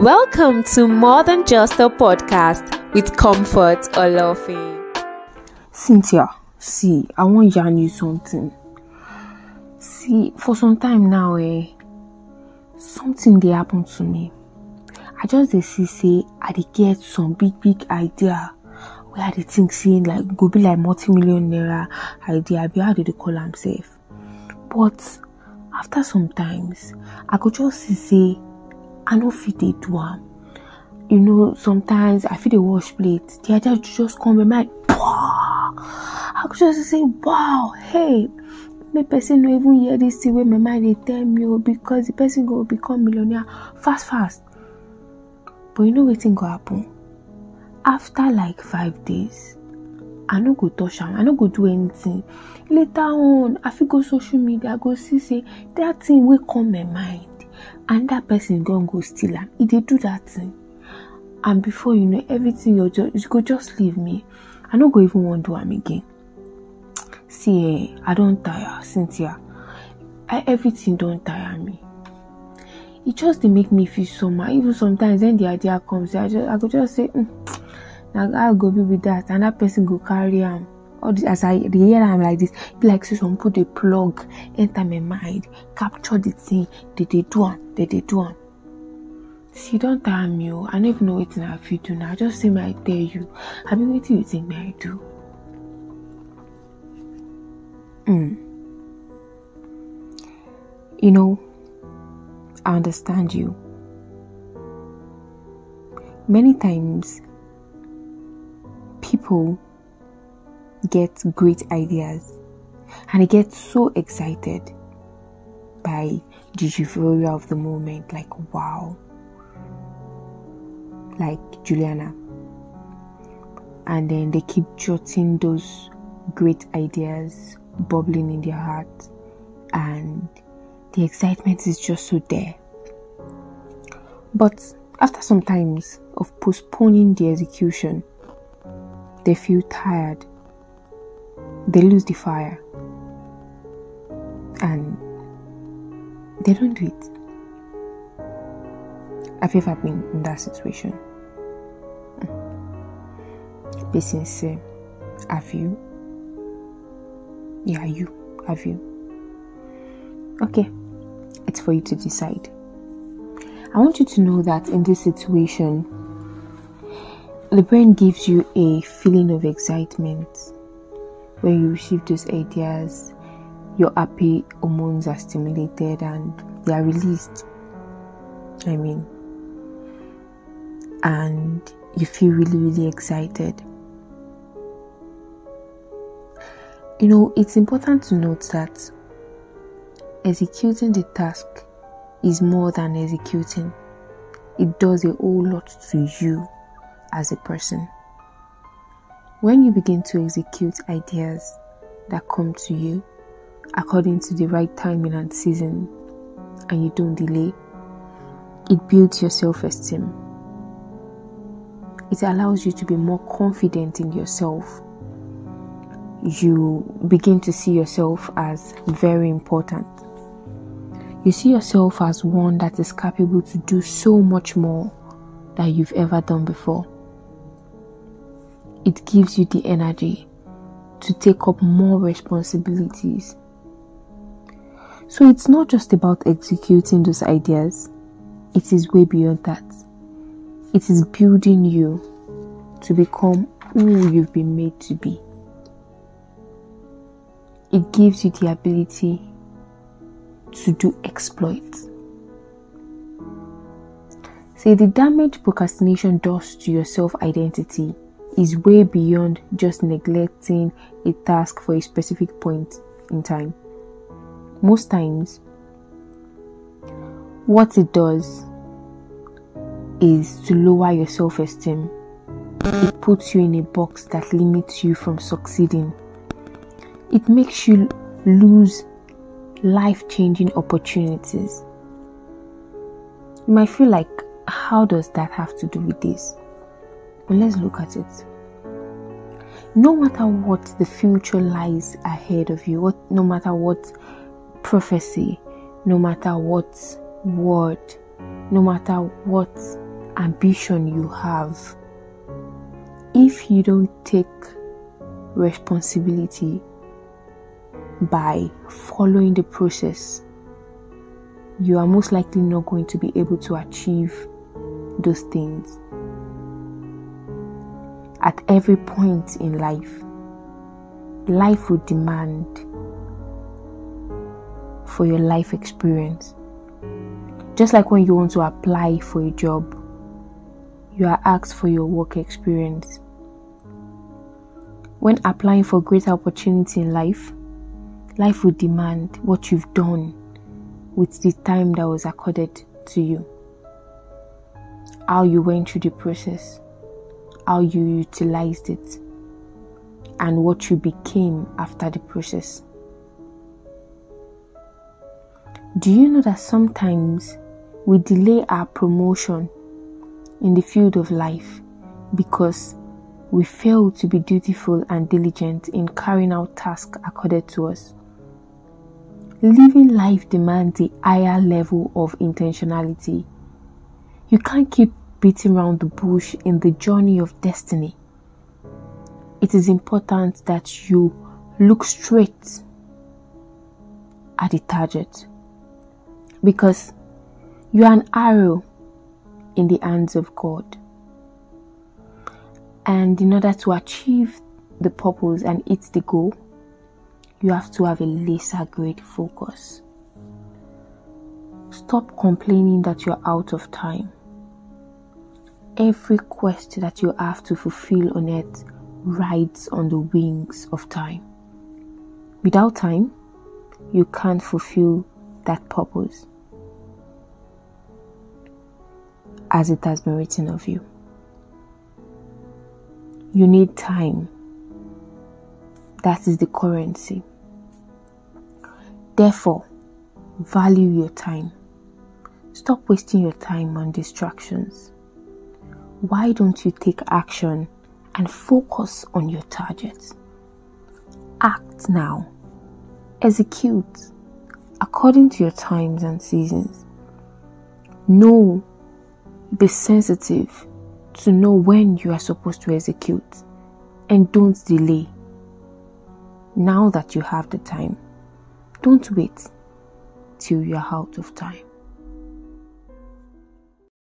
Welcome to More Than Just a Podcast with Comfort or Laughing. Cynthia, see, I want yarn you something. See, for some time now, eh, something they happen to me. I just they see say I dey get some big big idea where I dey think say like go be like multi-million naira idea, I be how they call am safe. But after some times, I could just see say I no fit dey do am. You know, sometimes I feel dey wash plate, the idea just come my mind. I could just say, wow, hey, make person no even hear this thing wey my mind dey tell me because the person go become millionaire fast fast. But you know wetin go happen? After like five days, I no go touch am, I no go do anything. Later on, I fit go social media, I go see say that thing wey come my mind and that person gon go steal am. E dey do that thing. And before you know, everything you just you go just leave me. I no go even wan do am again. See eh, I don tire, Cynthia. I, everything don tire me. E just dey make me feel somehow. Even sometimes when the idea comes, I just I go just say, mm, na how e go be with that, and that person go carry am. All this, as I hear I'm like this, be like some put dey plug enter my mind, capture the thing, they dey do am, they dey do am. See, don't tire me o. I no even know wetin I fit do now. Just say I tell you. Abi wetin you think I do? Mm. You know, I understand you. Many times, people get great ideas and they get so excited by the euphoria of the moment like, wow, like Juliana. And then they keep jotting those great ideas bubbling in their heart, and the excitement is just so there. But after some times of postponing the execution, they feel tired, they lose the fire, and they don't do it. Have ever been in that situation? Hmm. Be sincere. Have you? Yeah, you. Have you? Okay, it's for you to decide. I want you to know that in this situation, the brain gives you a feeling of excitement when you receive those ideas. Your happy hormones are stimulated and they are released. I mean, and you feel really, really excited. You know, it's important to note that executing the task is more than executing, it does a whole lot to you as a person. When you begin to execute ideas that come to you according to the right timing and season, and you don't delay, it builds your self esteem. It allows you to be more confident in yourself. You begin to see yourself as very important. You see yourself as one that is capable to do so much more than you've ever done before. It gives you the energy to take up more responsibilities. So it's not just about executing those ideas, it is way beyond that. It is building you to become who you've been made to be. It gives you the ability to do exploits. See, the damage procrastination does to your self identity is way beyond just neglecting a task for a specific point in time. Most times, what it does is to lower your self esteem. It puts you in a box that limits you from succeeding. It makes you lose life changing opportunities. You might feel like, how does that have to do with this? But let's look at it. No matter what the future lies ahead of you, what, no matter what prophecy, no matter what word, no matter what ambition you have, if you don't take responsibility by following the process, you are most likely not going to be able to achieve those things. At every point in life, life will demand for your life experience. Just like when you want to apply for a job, you are asked for your work experience. When applying for greater opportunity in life, life will demand what you've done with the time that was accorded to you. How you went through the process, how you utilized it, and what you became after the process. Do you know that sometimes we delay our promotion in the field of life because we fail to be dutiful and diligent in carrying out tasks accorded to us? Living life demands a higher level of intentionality. You can't keep beating around the bush in the journey of destiny. It is important that you look straight at the target because you are an arrow in the hands of God. And in order to achieve the purpose and hit the goal, you have to have a laser grade focus. Stop complaining that you're out of time. Every quest that you have to fulfill on earth rides on the wings of time. Without time, you can't fulfill that purpose as it has been written of you. You need time. That is the currency. Therefore, value your time. Stop wasting your time on distractions. Why don't you take action and focus on your target? Act now. Execute according to your times and seasons. Know, be sensitive to know when you are supposed to execute and don't delay. Now that you have the time, don't wait till you're out of time.